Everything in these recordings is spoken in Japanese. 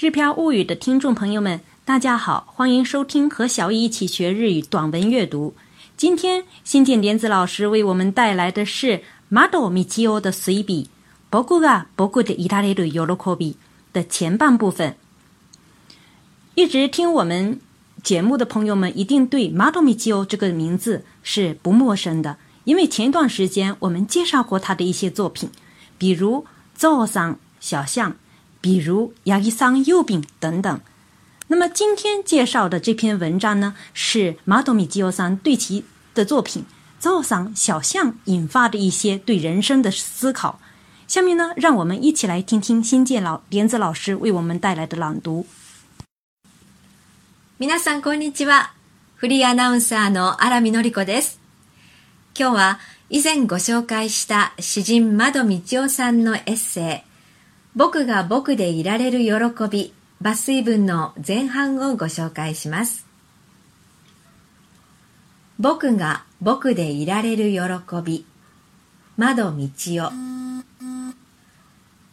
日漂物语的听众朋友们，大家好，欢迎收听和小易一起学日语短文阅读。今天新建莲子老师为我们带来的是马多米基欧的随笔《僕が僕でいられる喜び》的前半部分。一直听我们节目的朋友们一定对马多米基欧这个名字是不陌生的，因为前一段时间我们介绍过他的一些作品，比如《造桑小象》。 比如亚伊桑柚饼等等。那么今天介绍的这篇文章呢，是马多米基欧桑对其的作品《造桑小象》引发的一些对人生的思考。下面呢，让我们一起来听听新建老莲子老师为我们带来的朗读。皆さんこんにちは。フリーアナウンサーの荒見のり子です。今日は以前ご紹介した詩人窓道夫さんのエッセイ 僕が僕でいられる喜び抜粋文の前半をご紹介します。僕が僕でいられる喜び窓道夫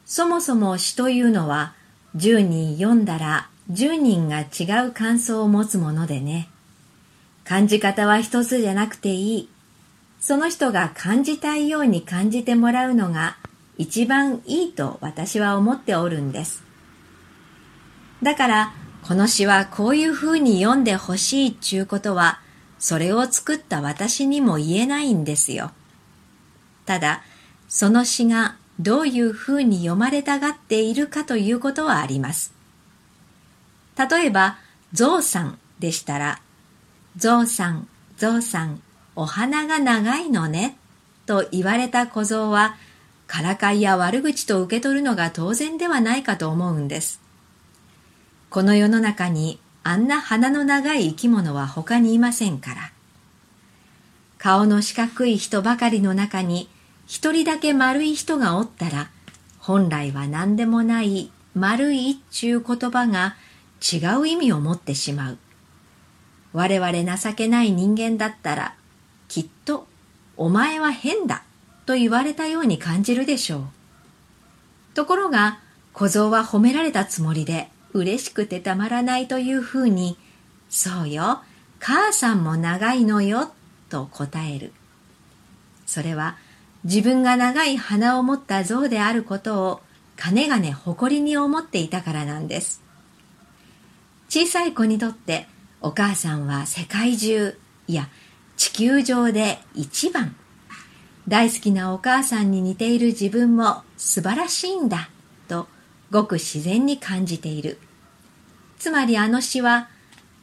そもそも詩というのは10人読んだら10人が違う感想を持つものでね。感じ方は一つじゃなくていい。その人が感じたいように感じてもらうのが一番いいと私は思っておるんです。だから、この詩はこういう風に読んでほしいちゅうことは、それを作った私にも言えないんですよ。ただ、その詩がどういう風に読まれたがっているかということはあります。例えば、ゾウさんでしたら、ゾウさん、ゾウさん、お花が長いのね、と言われた小僧は、からかいや悪口と受け取るのが当然ではないかと思うんです。この世の中にあんな鼻の長い生き物は他にいませんから。顔の四角い人ばかりの中に一人だけ丸い人がおったら、本来は何でもない丸いっちゅう言葉が違う意味を持ってしまう。我々情けない人間だったら、きっとお前は変だと言われたように感じるでしょう。ところが、小僧は褒められたつもりで嬉しくてたまらないというふうに、そうよ、母さんも長いのよ、と答える。それは自分が長い鼻を持った象であることをかねがね誇りに思っていたからなんです。小さい子にとってお母さんは世界中、いや地球上で一番大好きなお母さんに似ている自分も素晴らしいんだとごく自然に感じている。つまりあの詩は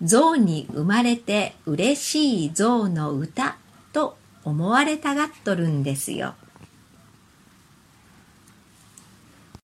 象に生まれて嬉しい象の歌と思われたがっとるんですよ。